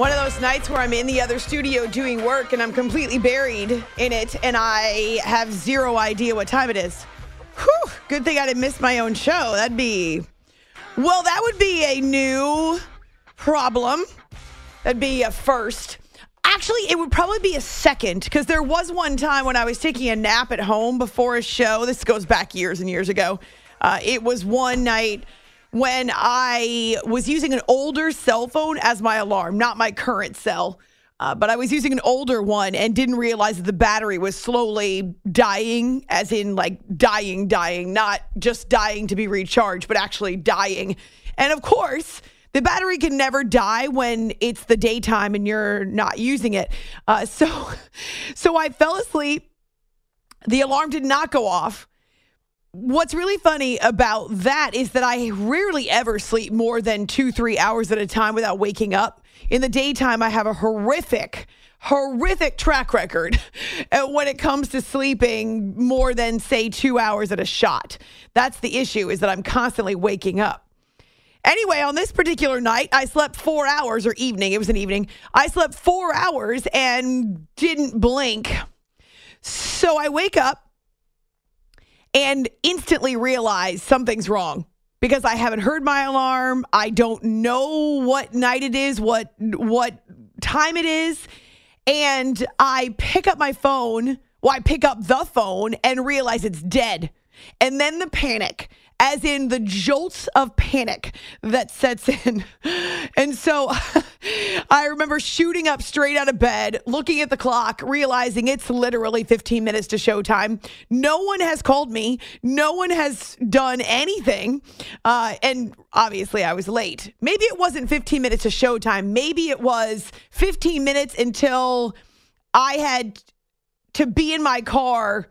One of those nights where I'm in the other studio doing work and I'm completely buried in it and I have zero idea what time it is. Whew, good thing I didn't miss my own show. That'd be, well, that would be a new problem. That'd be a first. Actually, it would probably be a second because there was one time when I was taking a nap at home before a show. This goes back years and years ago. Uh, it was one night when I was using an older cell phone as my alarm, not my current cell. Uh, but I was using an older one and didn't realize that the battery was slowly dying, as in like dying, dying, not just dying to be recharged, but actually dying. And of course, the battery can never die when it's the daytime and you're not using it. Uh, so, so I fell asleep. The alarm did not go off. What's really funny about that is that I rarely ever sleep more than two, three hours at a time without waking up. In the daytime, I have a horrific, horrific track record when it comes to sleeping more than, say, two hours at a shot. That's the issue, is that I'm constantly waking up. Anyway, on this particular night, I slept four hours or evening. It was an evening. I slept four hours and didn't blink. So I wake up and instantly realize something's wrong because I haven't heard my alarm. I don't know what night it is, what what time it is, and I pick up my phone. Well, I pick up the phone and realize it's dead. And then the panic as in the jolts of panic that sets in. And so I remember shooting up straight out of bed, looking at the clock, realizing it's literally 15 minutes to showtime. No one has called me, no one has done anything. Uh, and obviously, I was late. Maybe it wasn't 15 minutes to showtime, maybe it was 15 minutes until I had to be in my car.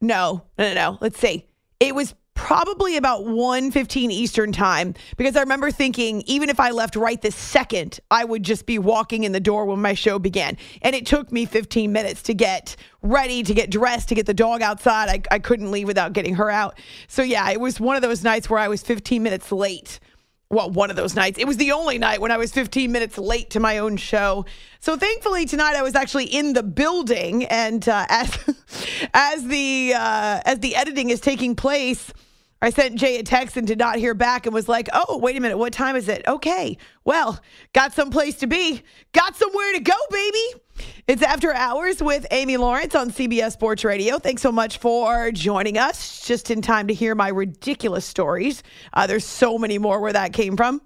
No, no, no, no. Let's see. It was probably about 1.15 Eastern time because I remember thinking even if I left right this second, I would just be walking in the door when my show began. And it took me 15 minutes to get ready, to get dressed, to get the dog outside. I, I couldn't leave without getting her out. So yeah, it was one of those nights where I was 15 minutes late well, one of those nights. It was the only night when I was 15 minutes late to my own show. So thankfully tonight I was actually in the building, and uh, as as the uh, as the editing is taking place. I sent Jay a text and did not hear back and was like, oh, wait a minute. What time is it? Okay. Well, got some place to be. Got somewhere to go, baby. It's After Hours with Amy Lawrence on CBS Sports Radio. Thanks so much for joining us. Just in time to hear my ridiculous stories. Uh, there's so many more where that came from.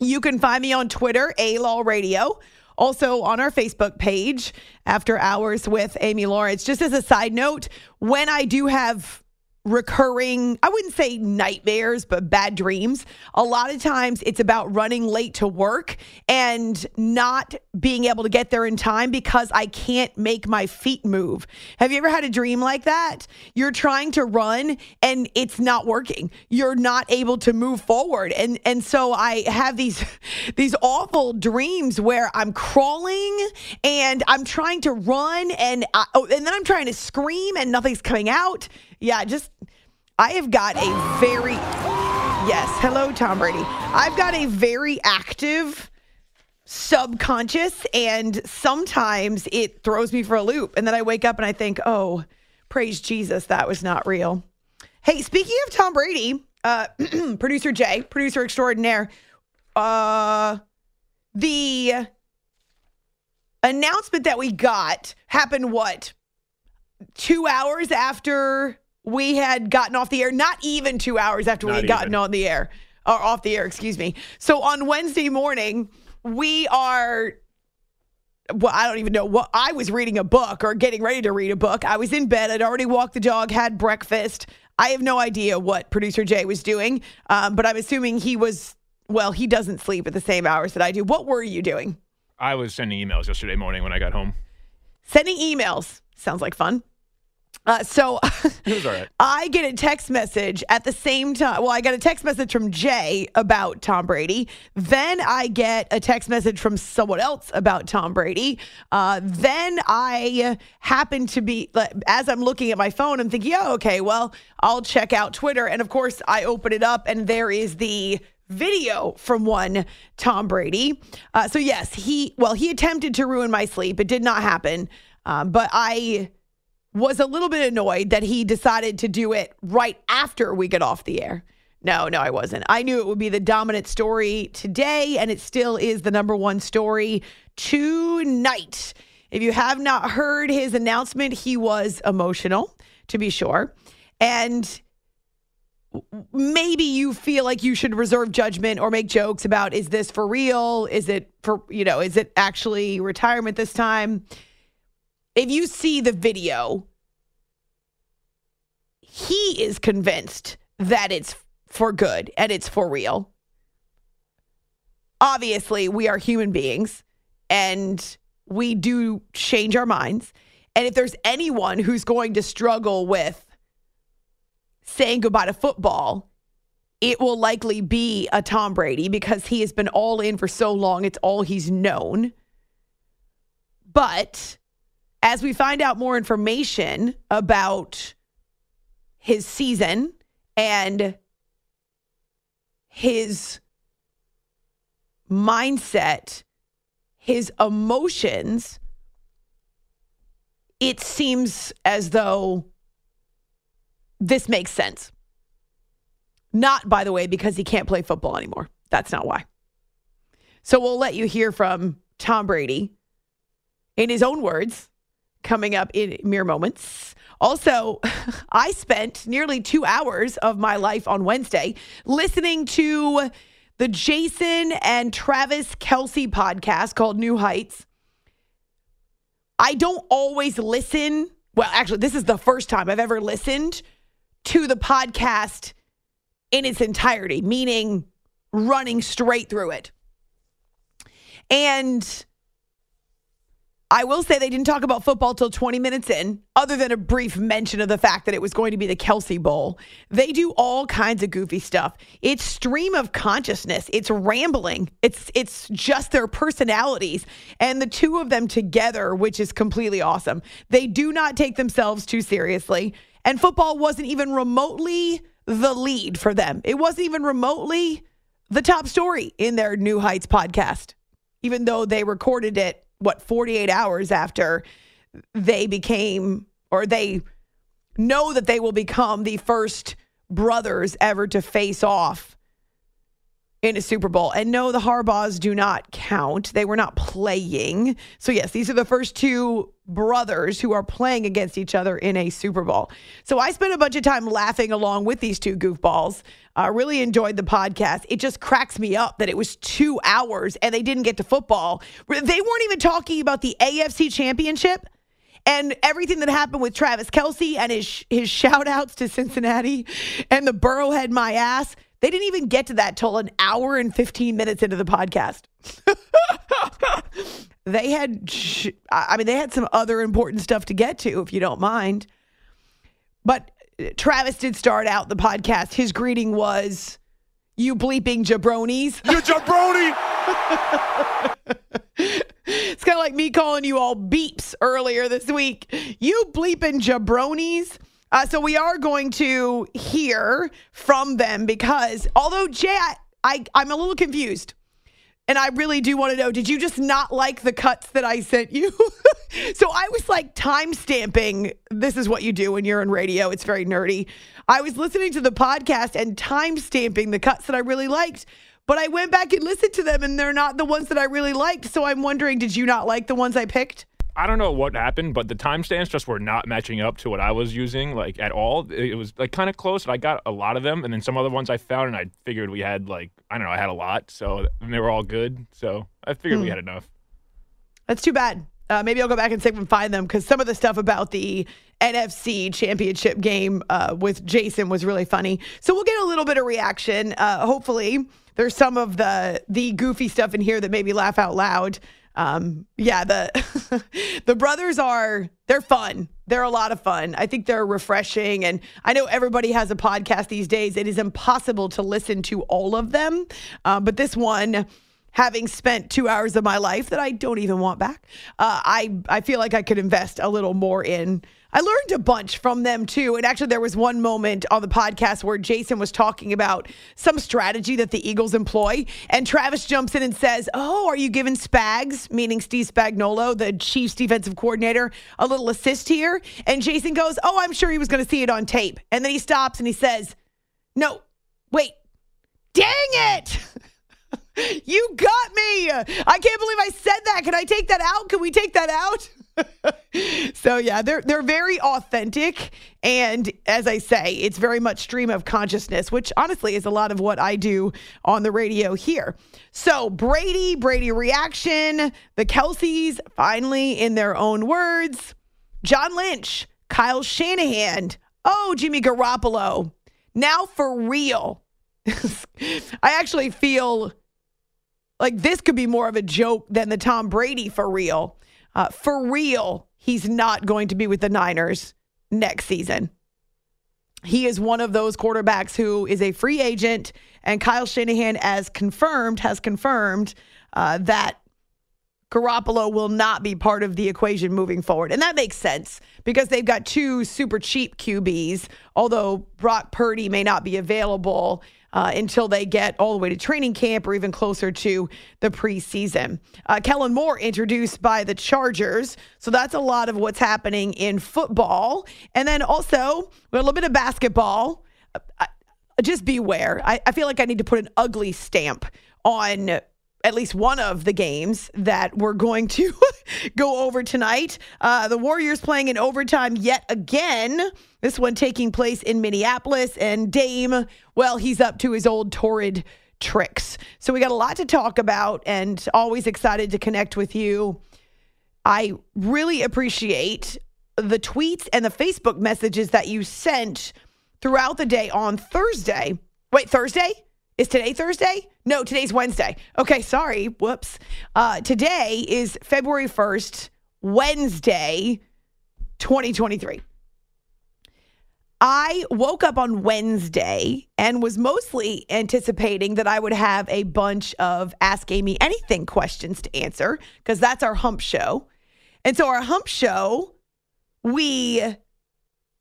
You can find me on Twitter, A Law Radio. Also on our Facebook page, After Hours with Amy Lawrence. Just as a side note, when I do have recurring, I wouldn't say nightmares, but bad dreams. A lot of times it's about running late to work and not being able to get there in time because I can't make my feet move. Have you ever had a dream like that? You're trying to run and it's not working. You're not able to move forward. And and so I have these these awful dreams where I'm crawling and I'm trying to run and I, oh, and then I'm trying to scream and nothing's coming out yeah, just I have got a very yes. Hello, Tom Brady. I've got a very active subconscious, and sometimes it throws me for a loop, and then I wake up and I think, oh, praise Jesus, that was not real. Hey, speaking of Tom Brady, uh, producer Jay, producer extraordinaire, uh, the announcement that we got happened what two hours after we had gotten off the air, not even two hours after not we had even. gotten on the air, or off the air, excuse me. So on Wednesday morning, we are well, I don't even know what I was reading a book or getting ready to read a book. I was in bed. I'd already walked the dog, had breakfast. I have no idea what producer Jay was doing, um, but I'm assuming he was well, he doesn't sleep at the same hours that I do. What were you doing? I was sending emails yesterday morning when I got home. Sending emails. Sounds like fun. Uh, so It was all right. I get a text message at the same time. Well, I got a text message from Jay about Tom Brady. Then I get a text message from someone else about Tom Brady. Uh, then I happen to be, as I'm looking at my phone, I'm thinking, oh, okay, well, I'll check out Twitter. And of course, I open it up and there is the video from one Tom Brady. Uh, so, yes, he, well, he attempted to ruin my sleep. It did not happen. Um, but I was a little bit annoyed that he decided to do it right after we get off the air. No, no, I wasn't. I knew it would be the dominant story today, and it still is the number one story tonight. If you have not heard his announcement, he was emotional, to be sure. And maybe you feel like you should reserve judgment or make jokes about is this for real? Is it for, you know, is it actually retirement this time? If you see the video, he is convinced that it's for good and it's for real. Obviously, we are human beings and we do change our minds. And if there's anyone who's going to struggle with saying goodbye to football, it will likely be a Tom Brady because he has been all in for so long. It's all he's known. But as we find out more information about his season and his mindset, his emotions, it seems as though this makes sense. Not, by the way, because he can't play football anymore. That's not why. So we'll let you hear from Tom Brady in his own words coming up in mere moments. Also, I spent nearly two hours of my life on Wednesday listening to the Jason and Travis Kelce podcast called New Heights. I don't always listen. Well, actually, this is the first time I've ever listened to the podcast in its entirety, meaning running straight through it. And I will say they didn't talk about football till 20 minutes in, other than a brief mention of the fact that it was going to be the Kelce Bowl. They do all kinds of goofy stuff. It's stream of consciousness. It's rambling. It's it's just their personalities and the two of them together, which is completely awesome. They do not take themselves too seriously, and football wasn't even remotely the lead for them. It wasn't even remotely the top story in their New Heights podcast, even though they recorded it what 48 hours after they became or they know that they will become the first brothers ever to face off in a Super Bowl. And no, the Harbaughs do not count. They were not playing. So, yes, these are the first two brothers who are playing against each other in a Super Bowl. So, I spent a bunch of time laughing along with these two goofballs. I uh, really enjoyed the podcast. It just cracks me up that it was two hours and they didn't get to football. They weren't even talking about the AFC championship and everything that happened with Travis Kelce and his his shout outs to Cincinnati and the Burrowhead my ass. They didn't even get to that till an hour and 15 minutes into the podcast. they had, I mean, they had some other important stuff to get to, if you don't mind. But Travis did start out the podcast. His greeting was, You bleeping jabronis. You jabroni! it's kind of like me calling you all beeps earlier this week. You bleeping jabronis. Uh, so we are going to hear from them because although Jay, I, I I'm a little confused. And I really do want to know, did you just not like the cuts that I sent you? so I was like time stamping. This is what you do when you're in radio. It's very nerdy. I was listening to the podcast and time stamping the cuts that I really liked. But I went back and listened to them and they're not the ones that I really liked. So I'm wondering, did you not like the ones I picked? I don't know what happened, but the timestamps just were not matching up to what I was using, like at all. It was like kind of close, and I got a lot of them, and then some other ones I found, and I figured we had like I don't know, I had a lot, so they were all good. So I figured hmm. we had enough. That's too bad. Uh, maybe I'll go back and see if I can find them because some of the stuff about the NFC championship game uh, with Jason was really funny. So we'll get a little bit of reaction. Uh, hopefully, there's some of the the goofy stuff in here that made me laugh out loud. Um, yeah, the the brothers are they're fun. They're a lot of fun. I think they're refreshing, and I know everybody has a podcast these days. It is impossible to listen to all of them, uh, but this one having spent two hours of my life that I don't even want back, uh, I I feel like I could invest a little more in. I learned a bunch from them too. And actually, there was one moment on the podcast where Jason was talking about some strategy that the Eagles employ. And Travis jumps in and says, Oh, are you giving Spags, meaning Steve Spagnuolo, the Chiefs defensive coordinator, a little assist here? And Jason goes, Oh, I'm sure he was going to see it on tape. And then he stops and he says, No, wait, dang it. You got me. I can't believe I said that. Can I take that out? Can we take that out? so yeah, they're they're very authentic and as I say, it's very much stream of consciousness, which honestly is a lot of what I do on the radio here. So Brady, Brady reaction, the Kelces finally in their own words, John Lynch, Kyle Shanahan, oh Jimmy Garoppolo. Now for real. I actually feel like this could be more of a joke than the Tom Brady for real. Uh, for real, he's not going to be with the Niners next season. He is one of those quarterbacks who is a free agent, and Kyle Shanahan, as confirmed, has confirmed uh, that Garoppolo will not be part of the equation moving forward. And that makes sense because they've got two super cheap QBs, although Brock Purdy may not be available uh, until they get all the way to training camp or even closer to the preseason. Uh, Kellen Moore introduced by the Chargers. So that's a lot of what's happening in football. And then also a little bit of basketball. Uh, just beware. I, I feel like I need to put an ugly stamp on at least one of the games that we're going to go over tonight. Uh, the Warriors playing in overtime yet again. This one taking place in Minneapolis, and Dame, well, he's up to his old torrid tricks. So we got a lot to talk about, and always excited to connect with you. I really appreciate the tweets and the Facebook messages that you sent throughout the day on Thursday. Wait, Thursday? Is today Thursday? No, today's Wednesday. Okay, sorry. Whoops. Uh, today is February 1st, Wednesday, 2023. I woke up on Wednesday and was mostly anticipating that I would have a bunch of Ask Amy Anything questions to answer because that's our hump show. And so, our hump show, we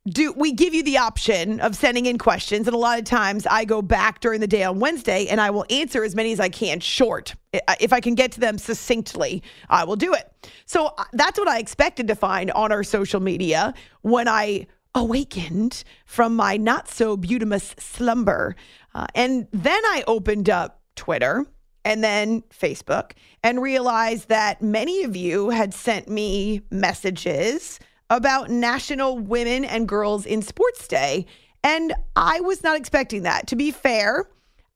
do we give you the option of sending in questions and a lot of times i go back during the day on wednesday and i will answer as many as i can short. If i can get to them succinctly i will do it. So uh, that's what i expected to find on our social media when i awakened from my not so beautimous slumber. Uh, and then i opened up twitter and then facebook and realized that many of you had sent me messages about National Women and Girls in Sports Day. And I was not expecting that. To be fair,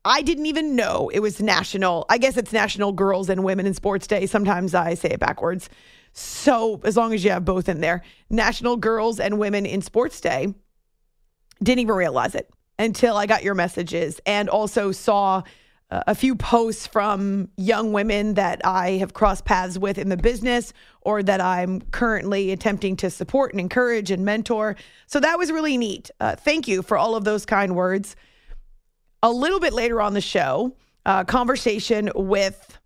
I didn't even know it was national. I guess it's National Girls and Women in Sports Day. Sometimes I say it backwards. So, as long as you have both in there, National Girls and Women in Sports Day, didn't even realize it until I got your messages and also saw a few posts from young women that I have crossed paths with in the business or that I'm currently attempting to support and encourage and mentor. So that was really neat. Uh, thank you for all of those kind words. A little bit later on the show, uh, conversation with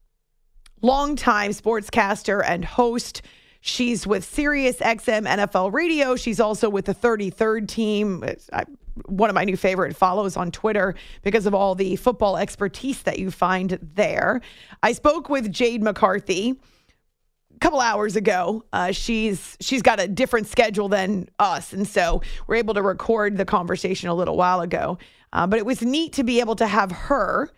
longtime sportscaster and host. She's with Sirius XM NFL Radio. She's also with the 33rd team. I one of my new favorite follows on Twitter because of all the football expertise that you find there. I spoke with Jade McCarthy a couple hours ago. Uh, she's she's got a different schedule than us, and so we're able to record the conversation a little while ago. Uh, but it was neat to be able to have her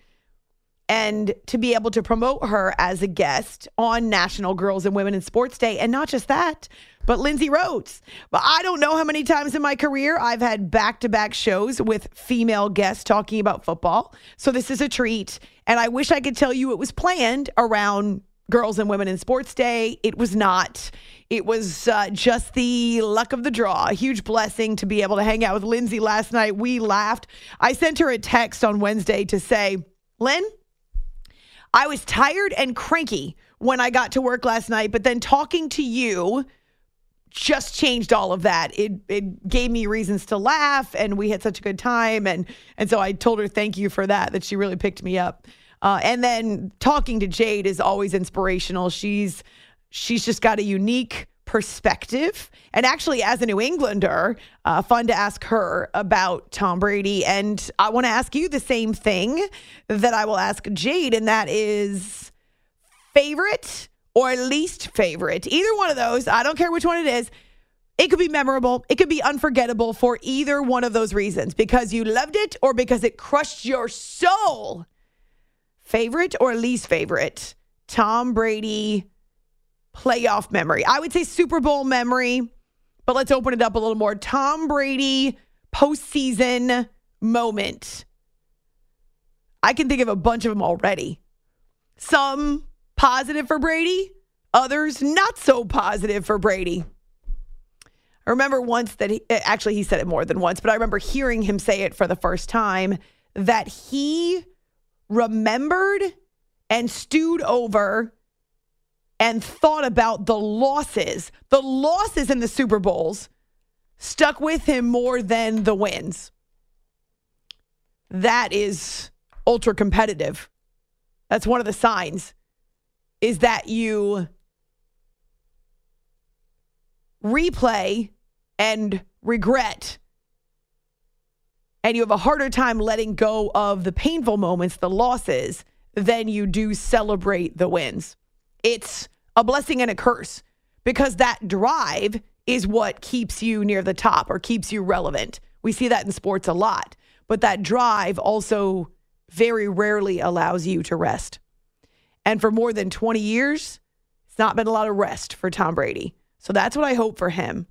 and to be able to promote her as a guest on National Girls and Women in Sports Day. And not just that, but Lindsay Rhodes. But I don't know how many times in my career I've had back to back shows with female guests talking about football. So this is a treat. And I wish I could tell you it was planned around Girls and Women in Sports Day. It was not. It was uh, just the luck of the draw. A huge blessing to be able to hang out with Lindsay last night. We laughed. I sent her a text on Wednesday to say, Lynn, I was tired and cranky when I got to work last night, but then talking to you just changed all of that. It it gave me reasons to laugh, and we had such a good time, and and so I told her thank you for that. That she really picked me up. Uh, and then talking to Jade is always inspirational. She's she's just got a unique perspective. And actually, as a New Englander, uh, fun to ask her about Tom Brady. And I want to ask you the same thing that I will ask Jade, and that is favorite or least favorite. Either one of those, I don't care which one it is. It could be memorable. It could be unforgettable for either one of those reasons because you loved it or because it crushed your soul. Favorite or least favorite? Tom Brady playoff memory. I would say Super Bowl memory, but let's open it up a little more. Tom Brady postseason moment. I can think of a bunch of them already. Some positive for Brady, others not so positive for Brady. I remember once that he eh, actually he said it more than once, but I remember hearing him say it for the first time that he remembered and stewed over and thought about the losses, the losses in the Super Bowls stuck with him more than the wins. That is ultra competitive. That's one of the signs is that you replay and regret and you have a harder time letting go of the painful moments, the losses, than you do celebrate the wins. It's a blessing and a curse because that drive is what keeps you near the top or keeps you relevant. We see that in sports a lot, but that drive also very rarely allows you to rest. And for more than 20 years, it's not been a lot of rest for Tom Brady. So that's what I hope for him.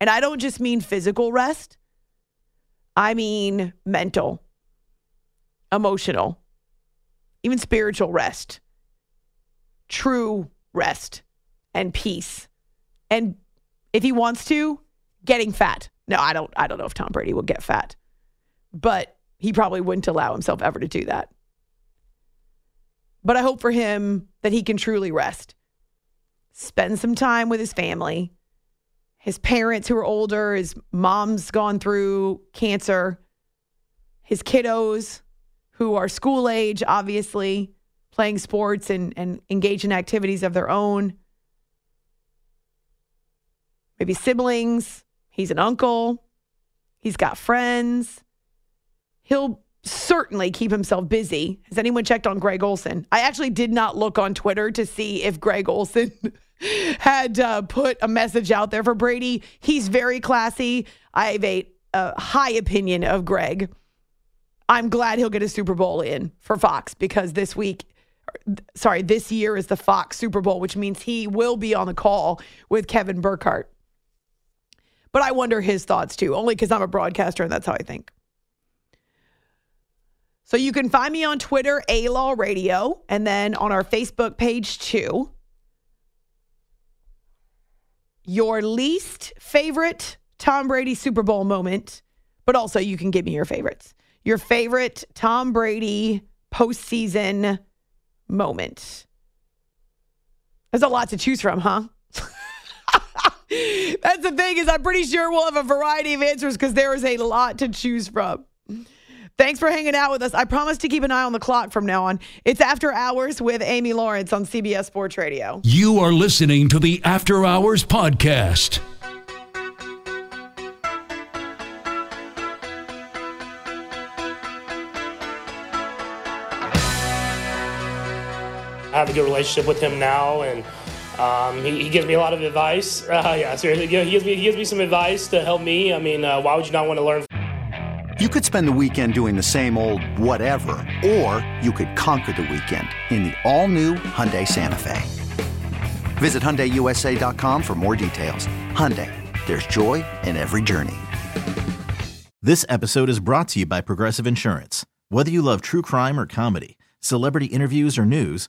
And I don't just mean physical rest, I mean mental, emotional, even spiritual rest, true rest and peace. And if he wants to, getting fat. No, I don't I don't know if Tom Brady will get fat. But he probably wouldn't allow himself ever to do that. But I hope for him that he can truly rest, spend some time with his family, his parents who are older, his mom's gone through cancer, his kiddos who are school age, obviously, playing sports and, and engage in activities of their own. Maybe siblings. He's an uncle. He's got friends. He'll certainly keep himself busy. Has anyone checked on Greg Olsen? I actually did not look on Twitter to see if Greg Olsen had uh, put a message out there for Brady. He's very classy. I have a, a high opinion of Greg. I'm glad he'll get a Super Bowl in for Fox because this week, sorry, this year is the Fox Super Bowl, which means he will be on the call with Kevin Burkhardt. But I wonder his thoughts too, only because I'm a broadcaster and that's how I think. So you can find me on Twitter, A Law Radio, and then on our Facebook page too. Your least favorite Tom Brady Super Bowl moment, but also you can give me your favorites. Your favorite Tom Brady postseason moment. There's a lot to choose from, huh? That's the thing is I'm pretty sure we'll have a variety of answers because there is a lot to choose from. Thanks for hanging out with us. I promise to keep an eye on the clock from now on. It's After Hours with Amy Lawrence on CBS Sports Radio. You are listening to the After Hours Podcast. Have a good relationship with him now, and um, he, he, gives me a lot of advice. Uh, yeah, seriously, he gives me he gives me some advice to help me. I mean, uh, why would you not want to learn? You could spend the weekend doing the same old whatever, or you could conquer the weekend in the all-new Hyundai Santa Fe. Visit HyundaiUSA.com for more details. Hyundai, there's joy in every journey. This episode is brought to you by Progressive Insurance. Whether you love true crime or comedy, celebrity interviews or news,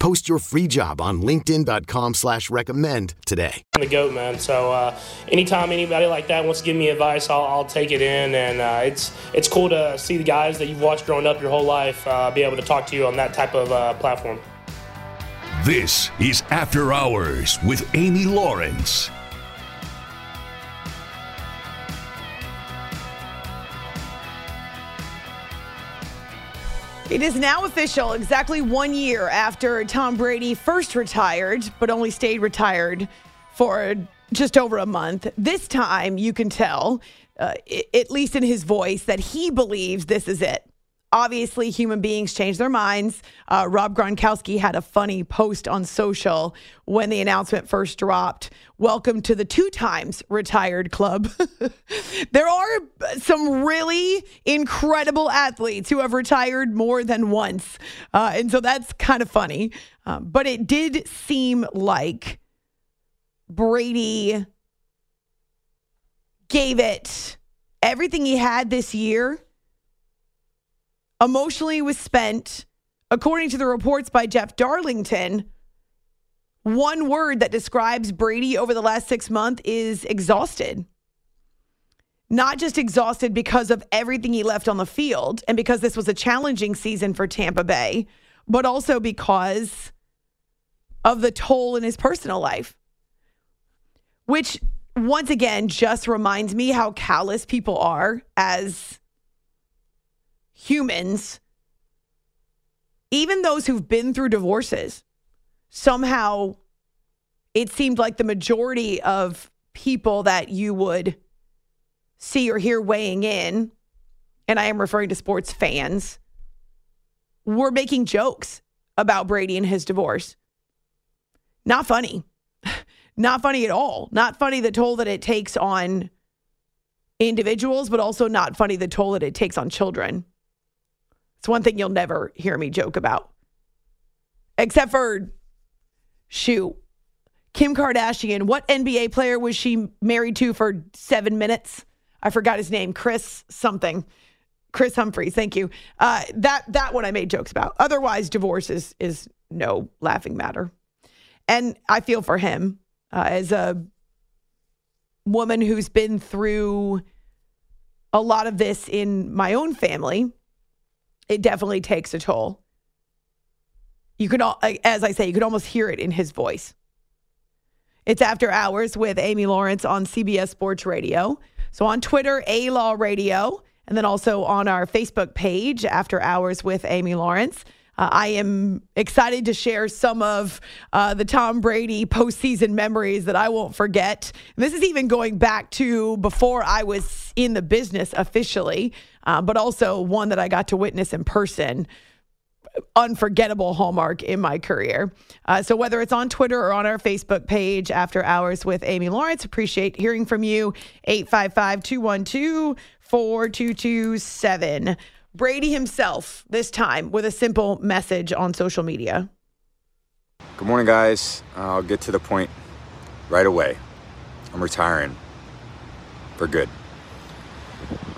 Post your free job on LinkedIn.com slash recommend today. I'm the GOAT, man. So uh, anytime anybody like that wants to give me advice, I'll, I'll take it in. And uh, it's it's cool to see the guys that you've watched growing up your whole life uh, be able to talk to you on that type of uh, platform. This is After Hours with Amy Lawrence. It is now official exactly one year after Tom Brady first retired, but only stayed retired for just over a month. This time, you can tell, uh, at least in his voice, that he believes this is it. Obviously, human beings change their minds. Uh, Rob Gronkowski had a funny post on social when the announcement first dropped. Welcome to the two times retired club. there are some really incredible athletes who have retired more than once. Uh, and so that's kind of funny. Um, but it did seem like Brady gave it everything he had this year emotionally was spent, according to the reports by Jeff Darlington. One word that describes Brady over the last six months is exhausted. Not just exhausted because of everything he left on the field and because this was a challenging season for Tampa Bay, but also because of the toll in his personal life. Which, once again, just reminds me how callous people are as humans, even those who've been through divorces, somehow it seemed like the majority of people that you would see or hear weighing in, and I am referring to sports fans, were making jokes about Brady and his divorce. Not funny. Not funny at all. Not funny the toll that it takes on individuals, but also not funny the toll that it takes on children. It's one thing you'll never hear me joke about. Except for, shoot, Kim Kardashian. What NBA player was she married to for seven minutes? I forgot his name. Kris something. Kris Humphries. Thank you. Uh, that that one I made jokes about. Otherwise, divorce is is no laughing matter. And I feel for him uh, as a woman who's been through a lot of this in my own family it definitely takes a toll. You could, al- as I say, you could almost hear it in his voice. It's After Hours with Amy Lawrence on CBS Sports Radio. So on Twitter, A Law Radio, and then also on our Facebook page, After Hours with Amy Lawrence. Uh, I am excited to share some of uh, the Tom Brady postseason memories that I won't forget. And this is even going back to before I was in the business officially, uh, but also one that I got to witness in person. Unforgettable hallmark in my career. Uh, so, whether it's on Twitter or on our Facebook page, After Hours with Amy Lawrence, appreciate hearing from you. 855 212 4227. Brady himself, this time with a simple message on social media. Good morning, guys. I'll get to the point right away. I'm retiring for good.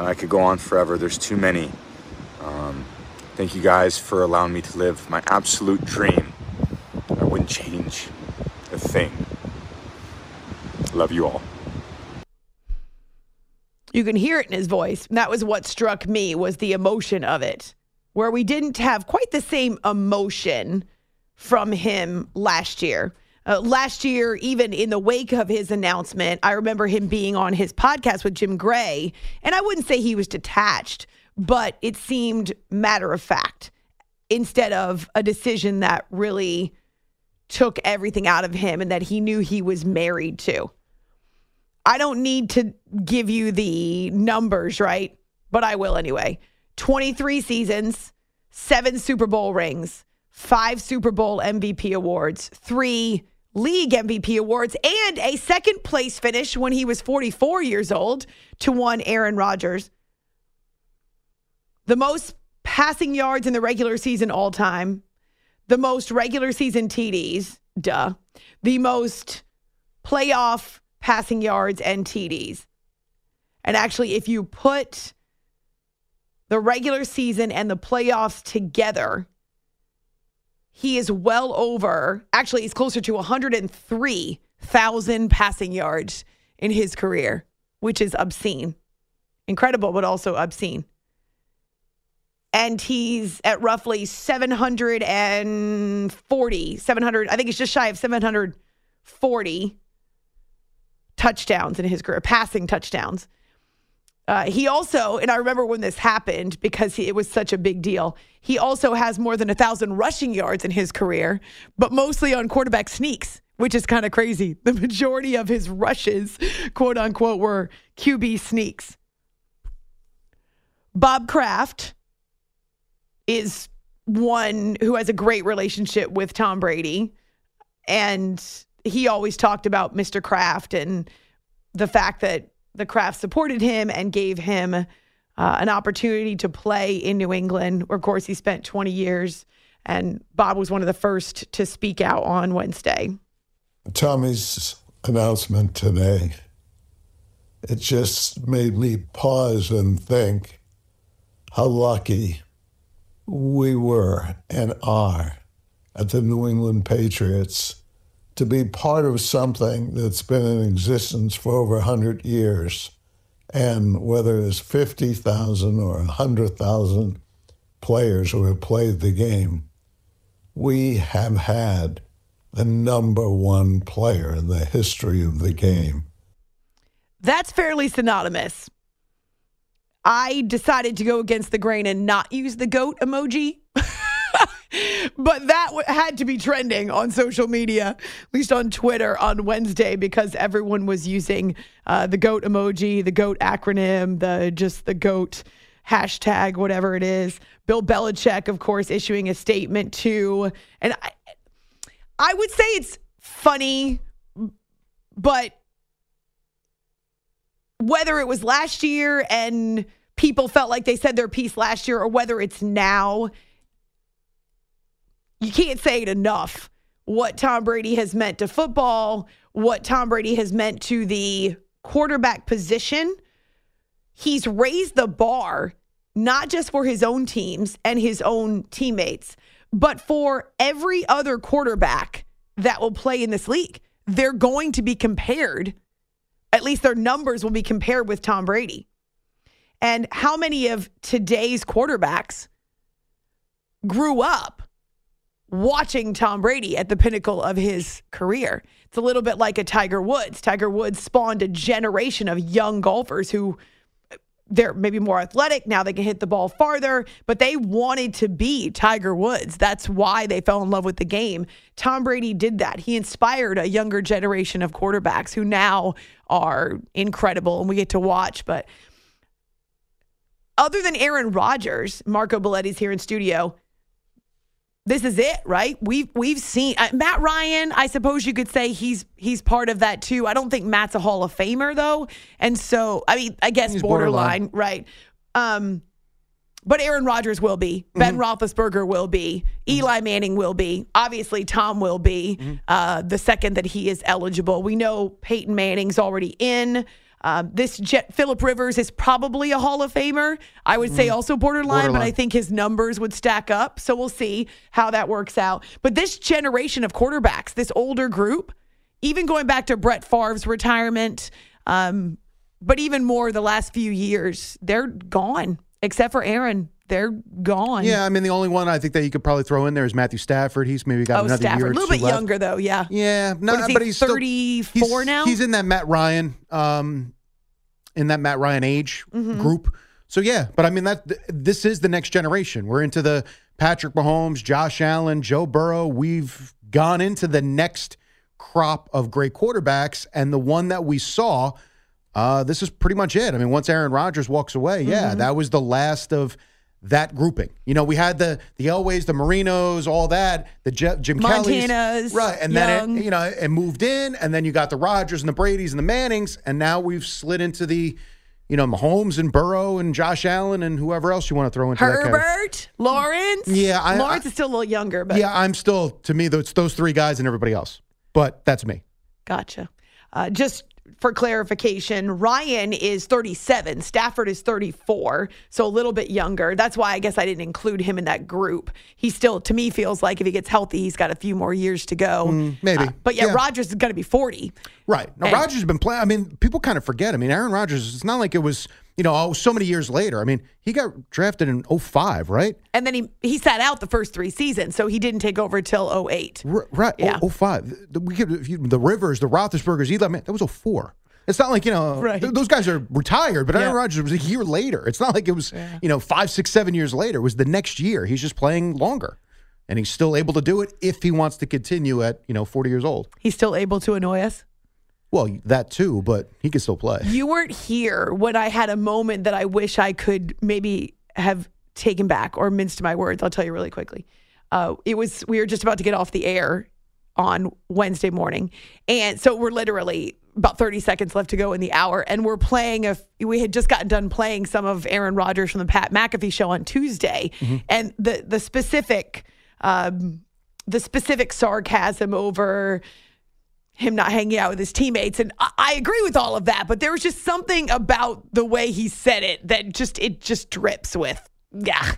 Uh, I could go on forever. There's too many. Um, thank you guys for allowing me to live my absolute dream. I wouldn't change a thing. Love you all. You can hear it in his voice. That was what struck me was the emotion of it, where we didn't have quite the same emotion from him last year. Uh, last year, even in the wake of his announcement, I remember him being on his podcast with Jim Gray, and I wouldn't say he was detached, but it seemed matter of fact instead of a decision that really took everything out of him and that he knew he was married to. I don't need to give you the numbers, right? But I will anyway. 23 seasons, seven Super Bowl rings, five Super Bowl MVP awards, three league MVP awards, and a second place finish when he was 44 years old to one Aaron Rodgers. The most passing yards in the regular season all time, the most regular season TDs, duh, the most playoff passing yards and TDs. And actually, if you put the regular season and the playoffs together, he is well over, actually, he's closer to 103,000 passing yards in his career, which is obscene. Incredible, but also obscene. And he's at roughly 740, 700, I think he's just shy of 740 touchdowns in his career, passing touchdowns. Uh, he also, and I remember when this happened because he, it was such a big deal. He also has more than a thousand rushing yards in his career, but mostly on quarterback sneaks, which is kind of crazy. The majority of his rushes, quote unquote, were QB sneaks. Bob Kraft is one who has a great relationship with Tom Brady. And he always talked about Mr. Kraft and the fact that the Kraft supported him and gave him uh, an opportunity to play in New England, of course, he spent 20 years. And Bob was one of the first to speak out on Wednesday. Tommy's announcement today, it just made me pause and think how lucky we were and are at the New England Patriots to be part of something that's been in existence for over 100 years. And whether it's 50,000 or 100,000 players who have played the game, we have had the number one player in the history of the game. That's fairly synonymous. I decided to go against the grain and not use the goat emoji. but that w- had to be trending on social media, at least on Twitter on Wednesday, because everyone was using uh, the goat emoji, the goat acronym, the just the goat hashtag, whatever it is. Bill Belichick, of course, issuing a statement too, and I, I would say it's funny, but whether it was last year and people felt like they said their piece last year, or whether it's now you can't say it enough what Tom Brady has meant to football, what Tom Brady has meant to the quarterback position. He's raised the bar, not just for his own teams and his own teammates, but for every other quarterback that will play in this league. They're going to be compared, at least their numbers will be compared with Tom Brady. And how many of today's quarterbacks grew up watching Tom Brady at the pinnacle of his career. It's a little bit like a Tiger Woods. Tiger Woods spawned a generation of young golfers who they're maybe more athletic. Now they can hit the ball farther, but they wanted to be Tiger Woods. That's why they fell in love with the game. Tom Brady did that. He inspired a younger generation of quarterbacks who now are incredible and we get to watch. But other than Aaron Rodgers, Marco Belletti's here in studio this is it, right? We've we've seen uh, Matt Ryan. I suppose you could say he's he's part of that too. I don't think Matt's a Hall of Famer though, and so I mean, I guess borderline, borderline, right? Um, but Aaron Rodgers will be. Ben mm-hmm. Roethlisberger will be. Mm-hmm. Eli Manning will be. Obviously, Tom will be mm-hmm. uh, the second that he is eligible. We know Peyton Manning's already in. Um, this Jet Philip Rivers is probably a Hall of Famer. I would say also borderline, but I think his numbers would stack up. So we'll see how that works out. But this generation of quarterbacks, this older group, even going back to Brett Favre's retirement, um, but even more the last few years, they're gone. Except for Aaron, they're gone. Yeah, I mean, the only one I think that you could probably throw in there is Matthew Stafford. He's maybe got Oh, another Stafford, year a little bit left. younger though. Yeah. Yeah, no, What is he, but he's 34 now? He's in that Matt Ryan, um, in that Matt Ryan age Mhm. group. So yeah, but I mean that th- this is the next generation. We're into the Patrick Mahomes, Josh Allen, Joe Burrow. We've gone into the next crop of great quarterbacks, and the one that we saw, uh, this is pretty much it. I mean, once Aaron Rodgers walks away, yeah, Mhm. that was the last of that grouping. You know, we had the the Elways, the Marinos, all that, the Je- Jim Kelly's, right, and then it, you know it moved in, and then you got the Rodgers and the Brady's and the Mannings, and now we've slid into the, you know, Mahomes and Burrow and Josh Allen and whoever else you want to throw into. Herbert, Lawrence. Yeah, I- Lawrence is still a little younger, but Yeah, I'm still to me it's those three guys and everybody else, but that's me. Gotcha. Uh, just for clarification, Ryan is 37, Stafford is 34, so a little bit younger. That's why I guess I didn't include him in that group. He still, to me, feels like if he gets healthy, he's got a few more years to go. Mm, maybe. Uh, but yeah, Yeah. Rodgers is going to be 40. Right. Now, And- Rodgers has been playing. I mean, people kind of forget. I mean, Aaron Rodgers, it's not like it was, you know, oh, so many years later. I mean, he got drafted in 05, right? And then he, he sat out the first three seasons, so he didn't take over till 08. R- right. Oh, yeah. Oh, 05. The, we could, you, the Rivers, the Roethlisbergers, Eli, man, that was 04. It's not like, you know, Right. th- those guys are retired, but Aaron Yeah. Rodgers was a year later. It's not like it was, you know, five, six, seven years later. It was the next year. He's just playing longer. And he's still able to do it if he wants to continue at, you know, 40 years old. He's still able to annoy us. Well, that too, but he can still play. You weren't here when I had a moment that I wish I could maybe have taken back or minced my words. I'll tell you really quickly. Uh, it was we were just about to get off the air on Wednesday morning, and so we're literally about 30 seconds left to go in the hour, and we're playing a. We had just gotten done playing some of Aaron Rodgers from the Pat McAfee show on Tuesday, and the the specific. Um, the specific sarcasm over him not hanging out with his teammates. And I, I agree with all of that, but there was just something about the way he said it that just it just drips with yeah.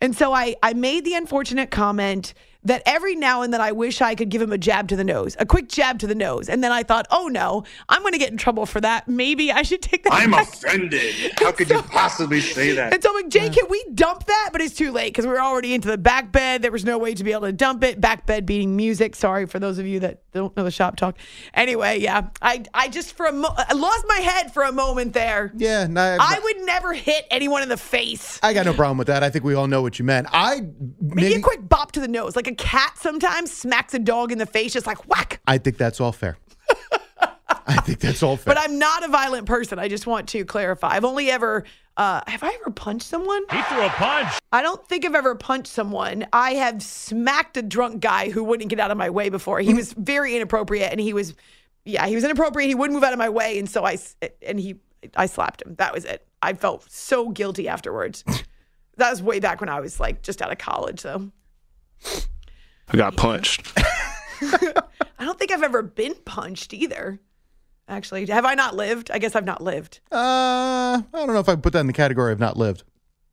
And so I I made the unfortunate comment that every now and then I wish I could give him a jab to the nose, a quick jab to the nose. And then I thought, oh no, I'm going to get in trouble for that. Maybe I should take that. I'm back. offended. How could you possibly say that? And so I'm like, Jay, can we dump that? But it's too late because we were already into the back bed. There was no way to be able to dump it. Back bed beating music. Sorry for those of you that don't know the shop talk. Anyway, yeah, I I just for a mo- I lost my head for a moment there. Yeah, no, I would never hit anyone in the face. I got no problem with that. I think we all know what you meant. I Maybe, maybe a quick bop to the nose, like a cat sometimes smacks a dog in the face, just like whack. I think that's all fair. I think that's all fair. But I'm not a violent person. I just want to clarify. I've only ever, uh, have I ever punched someone? He threw a punch. I don't think I've ever punched someone. I have smacked a drunk guy who wouldn't get out of my way before. He was very inappropriate, and he was, yeah, he was inappropriate. He wouldn't move out of my way, and so I, s- and he, I slapped him. That was it. I felt so guilty afterwards. that was way back when I was like just out of college, though. I got punched. I don't think I've ever been punched either. Actually, have I not lived? I guess I've not lived. uh, I don't know if I put that in the category of not lived.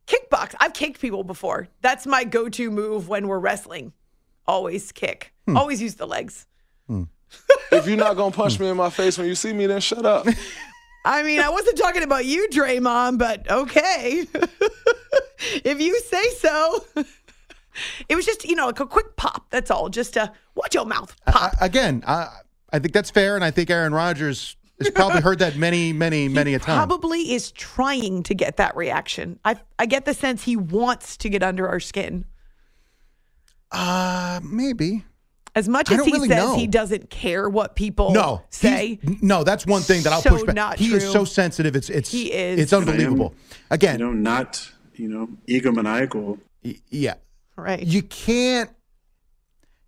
Kickbox. I've kicked people before. That's my go-to move when we're wrestling. Always kick. Always use the legs. if you're not gonna punch me in my face when you see me, then shut up. I mean, I wasn't talking about you, Draymond, but okay. if you say so. It was just, you know, like a quick pop. That's all. Just to watch your mouth. I, I- again, I, I think that's fair, and I think Aaron Rodgers has probably heard that many, many, many a time. Probably is trying to get that reaction. I I get the sense he wants to get under our skin. Uh, maybe. As much as he really says know. he doesn't care what people No, say. no, that's one thing that I'll So push back. not he is so sensitive. It's it's He is. it's unbelievable. Again, You know, not, you know, egomaniacal. y- yeah, Right. you can't.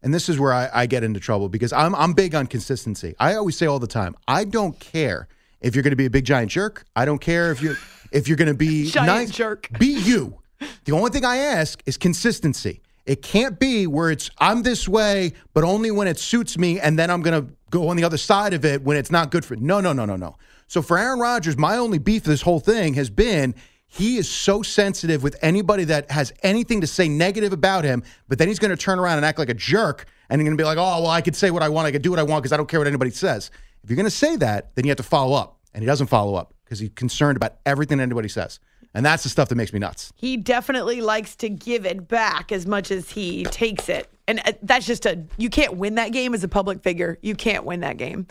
And this is where I, I get into trouble because I'm I'm big on consistency. I always say all the time, I don't care if you're going to be a big giant jerk. I don't care if you if you're going to be Giant nice. jerk. Be you. The only thing I ask is consistency. It can't be where it's I'm this way, but only when it suits me, and then I'm going to go on the other side of it when it's not good for. No, no, no, no, no. So for Aaron Rodgers, my only beef this whole thing has been he is so sensitive with anybody that has anything to say negative about him, but then he's going to turn around and act like a jerk and he's going to be like, oh, well, I could say what I want. I could do what I want because I don't care what anybody says. If you're going to say that, then you have to follow up. And he doesn't follow up because he's concerned about everything anybody says. And that's the stuff that makes me nuts. He definitely likes to give it back as much as he takes it. And uh, that's just a, you can't win that game as a public figure. You can't win that game.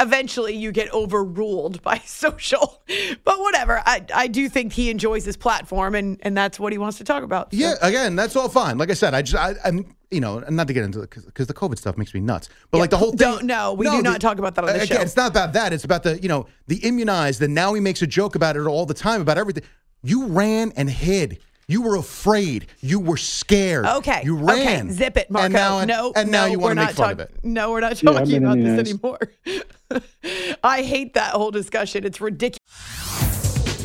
Eventually, you get overruled by social. But whatever. I, I do think he enjoys his platform, and, and that's what he wants to talk about. So- Yeah, again, that's all fine. Like I said, I just, I, I'm, you know, not to get into it because the COVID stuff makes me nuts. But like the whole thing. Don't, no, we do not talk about that on the again, show. it's not about that. It's about the, you know, the immunized. And now he makes a joke about it all the time about everything. You ran and hid. You were afraid. You were scared. Okay. You ran. Okay. Zip it, Marco. And now, no. and now no, you want we're to make not fun talk- of it. No, we're not Yeah, talking about this immunized. anymore. I hate that whole discussion. It's ridiculous.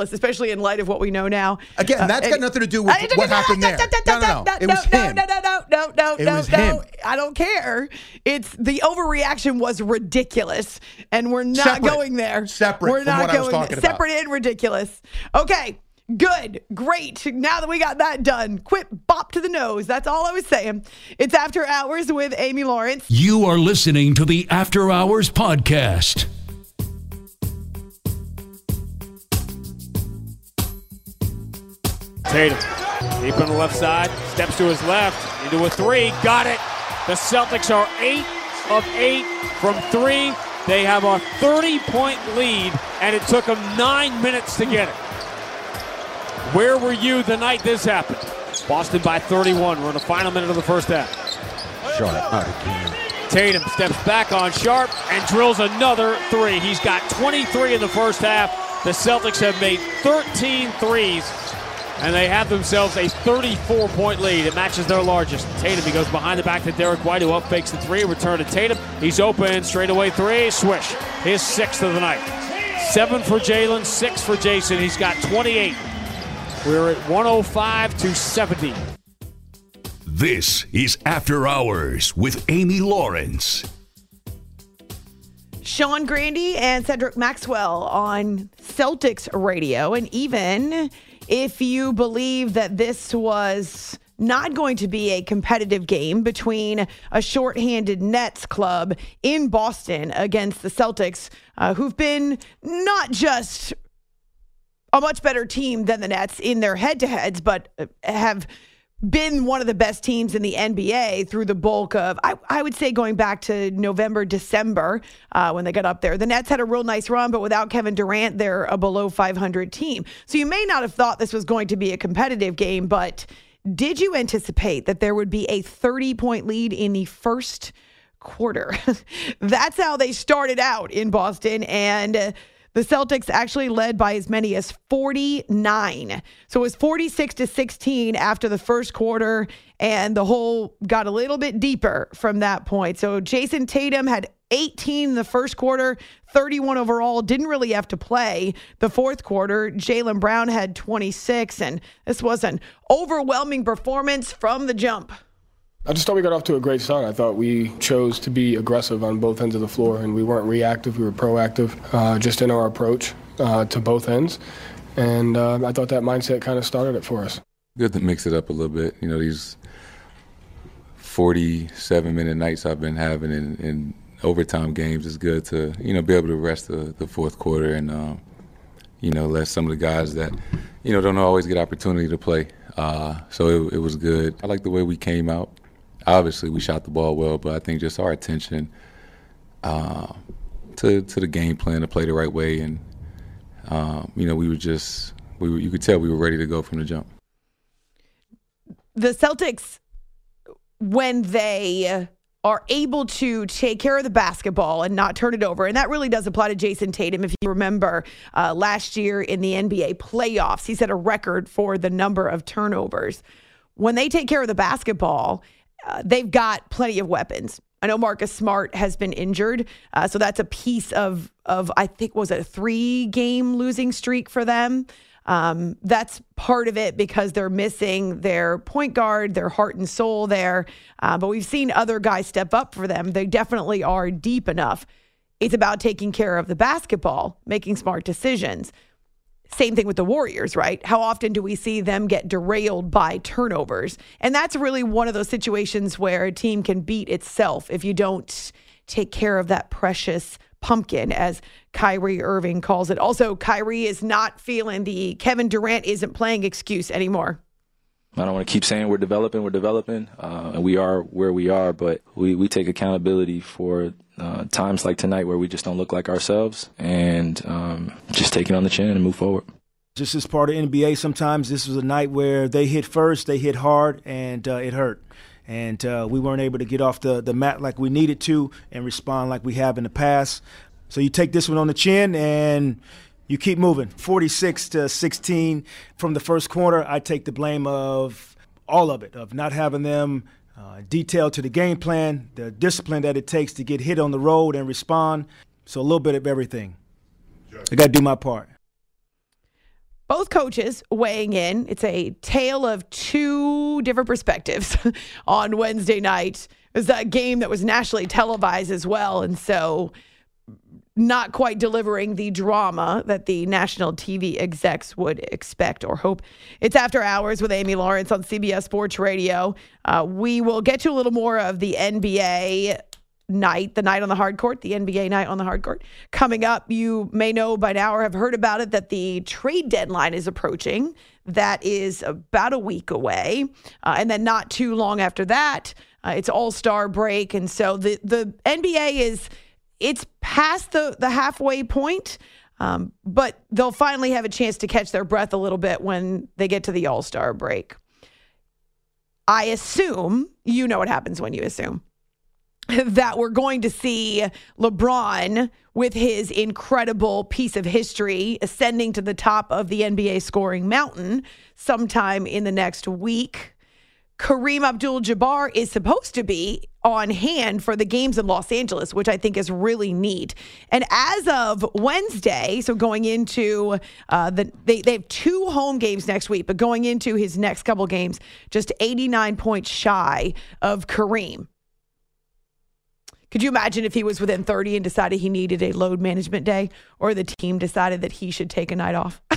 Especially in light of what we know now. Again, that's got nothing to do with Uh, what happened there. No, no, no. It was no, him. No, no, no, no, no, It no, was no. him. I don't care. It's the overreaction was ridiculous, and we're not Separate. going there. Separate We're from not what I was going talking there. about. Separate and ridiculous. Okay. Good, great. Now that we got that done, quit bop to the nose. That's all I was saying. It's after hours with Amy Lawrence. You are listening to the After Hours Podcast. Tatum, deep on the left side, steps to his left, into a three, got it. The Celtics are eight of eight from three. They have a 30 point lead, and it took them nine minutes to get it. Where were you the night this happened? Boston by 31. We're in the final minute of the first half. Sharpe. Tatum steps back on Sharpe and drills another three. He's got 23 in the first half. The Celtics have made 13 threes, and they have themselves a 34 point lead. It matches their largest. Tatum, he goes behind the back to Derrick White, who up fakes the three. Return to Tatum. He's open, straightaway three, swish. His sixth of the night. Seven for Jaylen, six for Jayson. He's got 28. We're at 105 to 70. This is After Hours with Amy Lawrence. Sean Grandy and Cedric Maxwell on Celtics radio. And even if you believe that this was not going to be a competitive game between a shorthanded Nets club in Boston against the Celtics, uh, who've been not just a much better team than the Nets in their head to heads, but uh, have been one of the best teams in the NBA through the bulk of, I, I would say, going back to November, December uh, when they got up there. The Nets had a real nice run, but without Kevin Durant, they're a below 500 team. So you may not have thought this was going to be a competitive game, but did you anticipate that there would be a 30 point lead in the first quarter? That's how they started out in Boston. And. Uh, the Celtics actually led by as many as 49. So it was 46 to 16 after the first quarter, and the hole got a little bit deeper from that point. So Jayson Tatum had 18 in the first quarter, 31 overall, didn't really have to play the fourth quarter. Jaylen Brown had 26, and this was an overwhelming performance from the jump. I just thought we got off to a great start. I thought we chose to be aggressive on both ends of the floor, and we weren't reactive. We were proactive, uh, just in our approach uh, to both ends. And uh, I thought that mindset kind of started it for us. Good to mix it up a little bit. You know, these 47 minute nights I've been having in, in overtime games is good to, you know, be able to rest the, the fourth quarter and, um, you know, let some of the guys that, you know, don't always get opportunity to play. Uh, so it, it was good. I like the way we came out. Obviously, we shot the ball well, but I think just our attention uh, to to the game plan to play the right way, and um, you know, we were just we were, you could tell we were ready to go from the jump. the Celtics, when they are able to take care of the basketball and not turn it over. And that really does apply to Jayson Tatum. If you remember uh, last year in the NBA playoffs, he set a record for the number of turnovers. When they take care of the basketball, they've got plenty of weapons. I know Marcus Smart has been injured, uh, so that's a piece of of I think was a three game losing streak for them. Um, that's part of it because they're missing their point guard, their heart and soul there. Uh, but we've seen other guys step up for them. They definitely are deep enough. It's about taking care of the basketball, making smart decisions. Same thing with the Warriors, right? How often do we see them get derailed by turnovers? And that's really one of those situations where a team can beat itself if you don't take care of that precious pumpkin, as Kyrie Irving calls it. Also, Kyrie is not feeling the Kevin Durant isn't playing excuse anymore. I don't want to keep saying we're developing, we're developing, uh, and we are where we are, but we, we take accountability for uh, times like tonight where we just don't look like ourselves and um, just take it on the chin and move forward. Just as part of NBA, sometimes this was a night where they hit first, they hit hard, and uh, it hurt. And uh, we weren't able to get off the, the mat like we needed to and respond like we have in the past. So you take this one on the chin and you keep moving. 46 to 16 from the first quarter. I take the blame of all of it, of not having them uh, detailed to the game plan, the discipline that it takes to get hit on the road and respond. So a little bit of everything. I got to do my part. Both coaches weighing in. It's a tale of two different perspectives on Wednesday night. It was a game that was nationally televised as well. And so not quite delivering the drama that the national TV execs would expect or hope. It's After Hours with Amy Lawrence on CBS Sports Radio. Uh, we will get to a little more of the NBA night, the night on the hard court, the NBA night on the hard court. Coming up, you may know by now or have heard about it that the trade deadline is approaching. That is about a week away. Uh, and then not too long after that, uh, it's All Star break. And so the, the NBA is it's past the, the halfway point, um, but they'll finally have a chance to catch their breath a little bit when they get to the All Star break. I assume you know what happens when you assume that we're going to see LeBron with his incredible piece of history ascending to the top of the NBA scoring mountain sometime in the next week. Kareem Abdul Jabbar is supposed to be on hand for the games in Los Angeles, which I think is really neat. And as of Wednesday, so going into uh, the, they, they have two home games next week, but going into his next couple games, just 89 points shy of Kareem. Could you imagine if he was within 30 and decided he needed a load management day or the team decided that he should take a night off?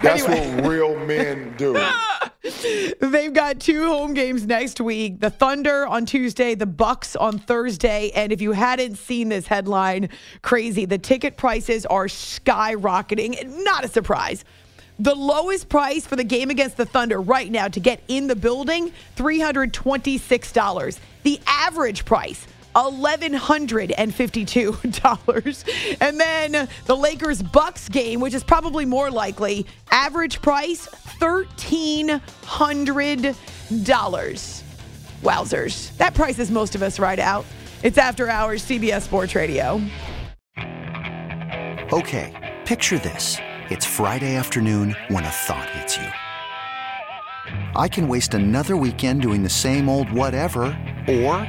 That's anyway. what real men do. They've got two home games next week. The Thunder on Tuesday, the Bucks on Thursday. And if you hadn't seen this headline, crazy. The ticket prices are skyrocketing. Not a surprise. The lowest price for the game against the Thunder right now to get in the building, $326. The average price, $1,152. And then the Lakers Bucks game, which is probably more likely, average price $1,300. Wowzers. That price is most of us right out. It's After Hours, CBS Sports Radio. Okay, picture this. It's Friday afternoon when a thought hits you. I can waste another weekend doing the same old whatever, or